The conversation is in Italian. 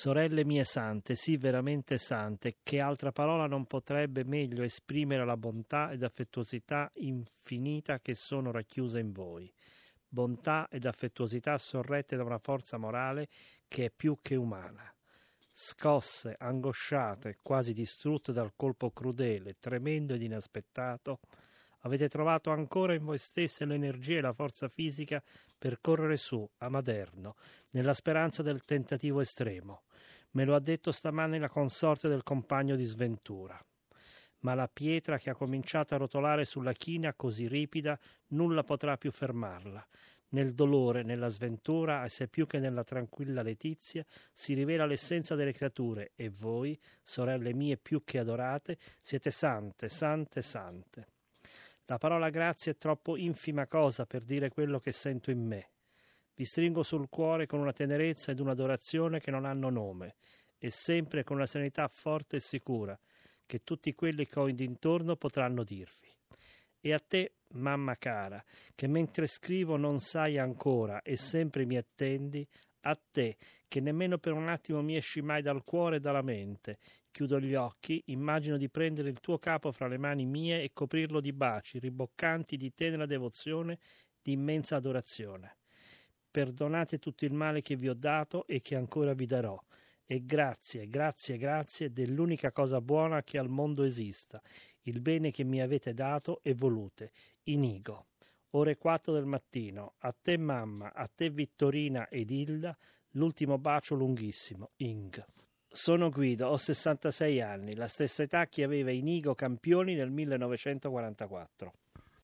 Sorelle mie sante, sì veramente sante, che altra parola non potrebbe meglio esprimere la bontà ed affettuosità infinita che sono racchiuse in voi. Bontà ed affettuosità sorrette da una forza morale che è più che umana. Scosse, angosciate, quasi distrutte dal colpo crudele, tremendo ed inaspettato, avete trovato ancora in voi stesse l'energia e la forza fisica per correre su, a Maderno, nella speranza del tentativo estremo. Me lo ha detto stamane la consorte del compagno di sventura. Ma la pietra che ha cominciato a rotolare sulla china così ripida, nulla potrà più fermarla. Nel dolore, nella sventura, assai più che nella tranquilla letizia, si rivela l'essenza delle creature, e voi, sorelle mie più che adorate, siete sante, sante, sante. La parola grazia è troppo infima cosa per dire quello che sento in me. Vi stringo sul cuore con una tenerezza ed un'adorazione che non hanno nome, e sempre con una serenità forte e sicura, che tutti quelli che ho intorno potranno dirvi. E a te, mamma cara, che mentre scrivo non sai ancora e sempre mi attendi, a te, che nemmeno per un attimo mi esci mai dal cuore e dalla mente. Chiudo gli occhi, immagino di prendere il tuo capo fra le mani mie e coprirlo di baci riboccanti di tenera devozione, di immensa adorazione. Perdonate tutto il male che vi ho dato e che ancora vi darò. E grazie, grazie, grazie dell'unica cosa buona che al mondo esista, il bene che mi avete dato e volute. Inigo ore 4 del mattino. A te mamma, a te Vittorina ed Hilda, l'ultimo bacio lunghissimo. Ing. Sono Guido, ho 66 anni, la stessa età che aveva Inigo Campioni nel 1944.